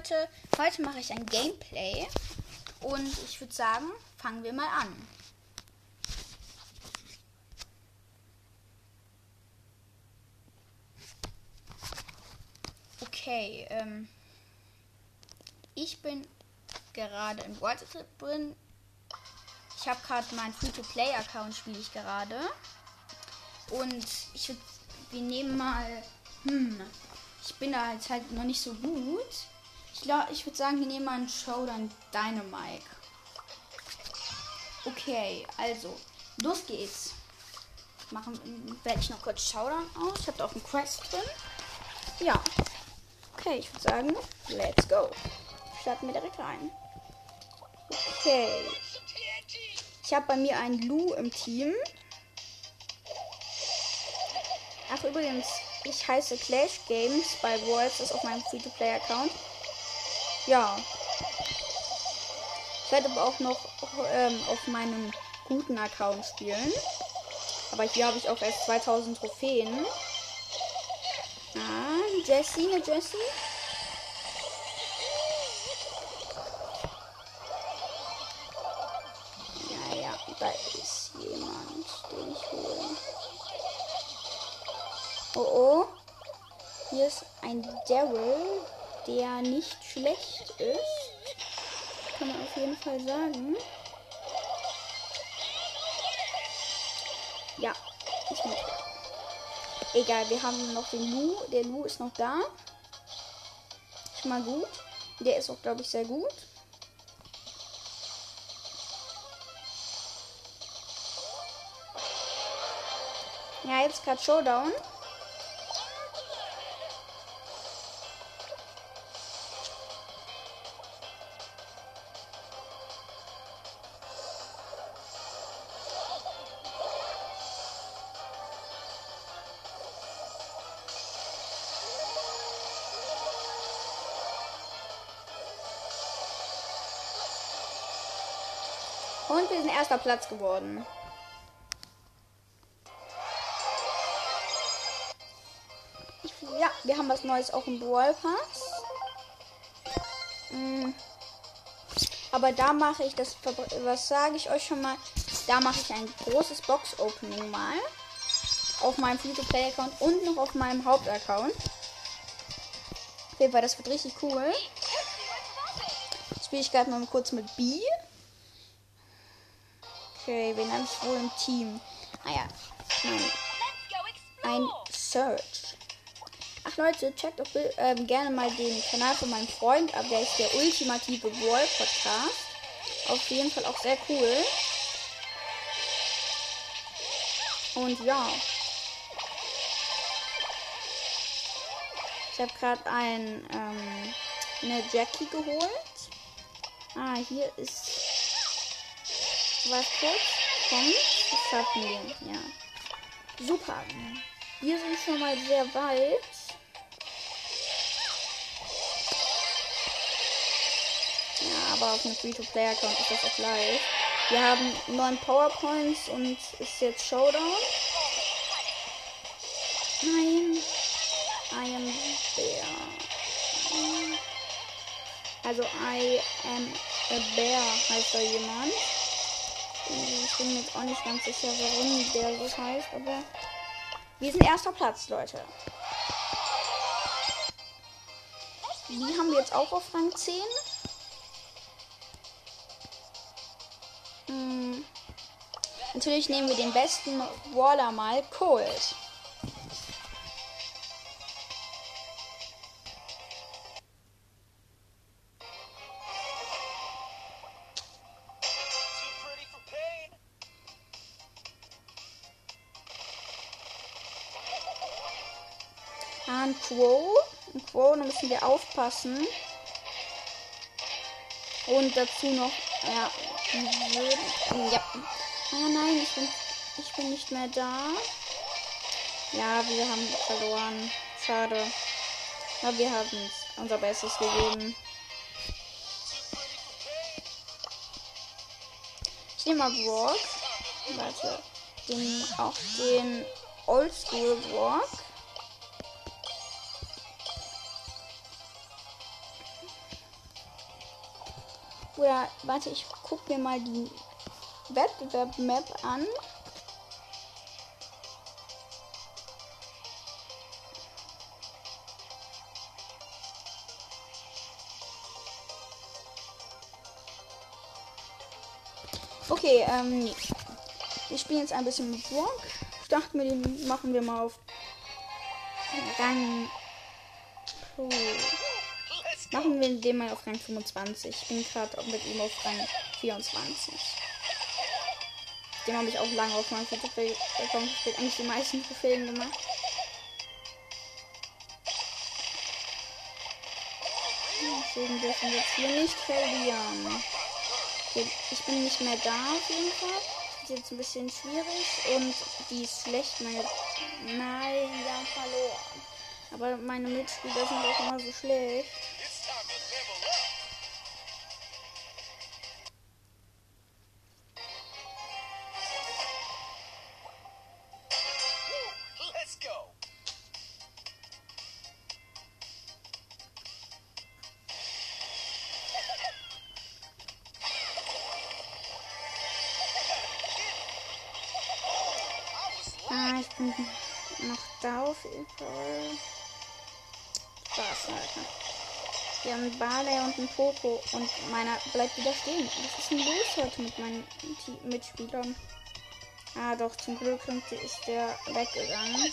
Leute, heute mache ich ein Gameplay und ich würde sagen, fangen wir mal an. Okay, ähm, ich bin gerade in World drin. Ich habe gerade meinen Free-to-Play-Account spiele ich gerade. Und ich würde, wir nehmen mal, hm, ich bin da jetzt halt noch nicht so gut. Ich glaube, ich würde sagen, wir nehmen mal einen Showdown Dynamite. Okay, also, los geht's. Machen, werde ich noch kurz Showdown aus. Ich habe da auch einen Quest drin. Ja. Okay, ich würde sagen, let's go. Starten wir direkt rein. Okay. Ich habe bei mir einen Lu im Team. Ach, übrigens, ich heiße Clash Games bei Worlds, ist auf meinem Free-to-Play-Account. Ja. Ich werde aber auch noch ähm, auf meinem guten Account spielen. Aber hier habe ich auch erst 2000 Trophäen. Ah, Jessie, eine Jessie. Ja, ja, da ist jemand, den ich hole. Oh oh. Hier ist ein Daryl, der nicht schlecht ist. Kann man auf jeden Fall sagen. Ja, ich bin Egal, wir haben noch den Lu. Der Lu ist noch da. Schon mal gut. Der ist auch, glaube ich, sehr gut. Ja, jetzt gerade Showdown. Und wir sind erster Platz geworden. Ich, ja, wir haben was Neues auch im Brawl Pass. Mm. Aber da mache ich das, was sage ich euch schon mal, da mache ich ein großes Box-Opening mal. Auf meinem Free-to-Play-Account und noch auf meinem Hauptaccount. Auf jeden Fall, das wird richtig cool. Jetzt spiele ich gerade mal kurz mit B. Okay, wen habe ich wohl im Team? Ah ja, nein. Ein Search. Ach Leute, checkt doch ähm, gerne mal den Kanal von meinem Freund ab. Der ist der ultimative Wall Podcast. Auf jeden Fall auch sehr cool. Und ja. Ich habe gerade ein, ähm, eine Jackie geholt. Ah, hier ist was kurz. Komm, das schaffen wir. Ja. Super. Wir sind schon mal sehr weit. Ja, aber auf dem Free-to-Play-Account ist das auch live. Wir haben neun Powerpoints und ist jetzt Showdown. Nein. I am there. Also I am a bear heißt da jemand. Ich bin mir jetzt auch nicht ganz sicher, warum der so heißt, aber wir sind erster Platz, Leute. Die haben wir jetzt auch auf Rang 10. Hm. Natürlich nehmen wir den besten Waller mal, Cold. Ein Quo. Ein Quo, da müssen wir aufpassen. Und dazu noch, ja, ja. Ah nein, ich bin, ich bin nicht mehr da. Ja, wir haben verloren. Schade. Aber wir haben unser Bestes gegeben. Ich nehme mal Walk. Warte. Den, auch den Oldschool Walk. Oder warte, ich guck mir mal die Wettbewerb-Map an. Okay, ähm, nee. Wir spielen jetzt ein bisschen mit Brock. Ich dachte mir, den machen wir mal auf Rang. Oh. Machen wir den mal auf Rang 25. Ich bin gerade mit ihm auf Rang 24. Den habe ich auch lange auf meinem Account gespielt. Eigentlich die meisten Trophäen gemacht. Deswegen dürfen wir jetzt hier nicht verlieren. Ich bin nicht mehr da auf jeden Fall. Das ist jetzt ein bisschen schwierig und die ist schlecht. Meine. Nein, wir haben verloren. Aber meine Mitspieler sind auch immer so schlecht. Ah, noch da auf jeden Fall. Spaß, Alter. Wir haben Barley und einen Poco und meiner bleibt wieder stehen. Was ist denn los heute mit meinen Mitspielern? Ah, doch, zum Glück ist der weggegangen.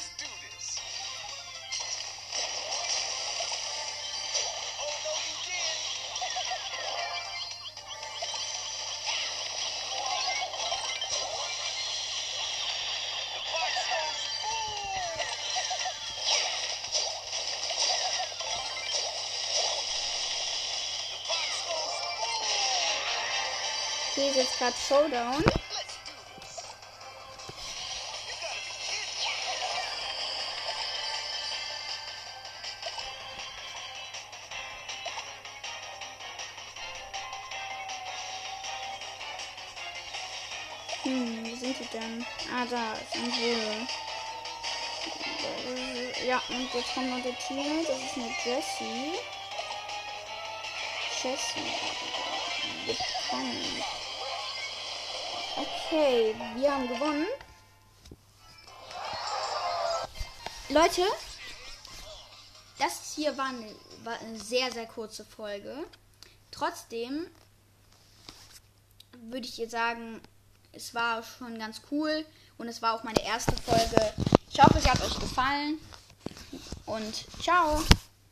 Okay, ist jetzt gerade Showdown. Hm, wo sind die denn? Ah, da ist ein Wohl. Ja, und jetzt kommt noch der Team. Das ist eine Jessie. Jessie. Bekommen. Okay, wir haben gewonnen. Leute, das hier war eine, war eine sehr, sehr kurze Folge. Trotzdem würde ich ihr sagen, es war schon ganz cool und es war auch meine erste Folge. Ich hoffe, sie hat euch gefallen und ciao.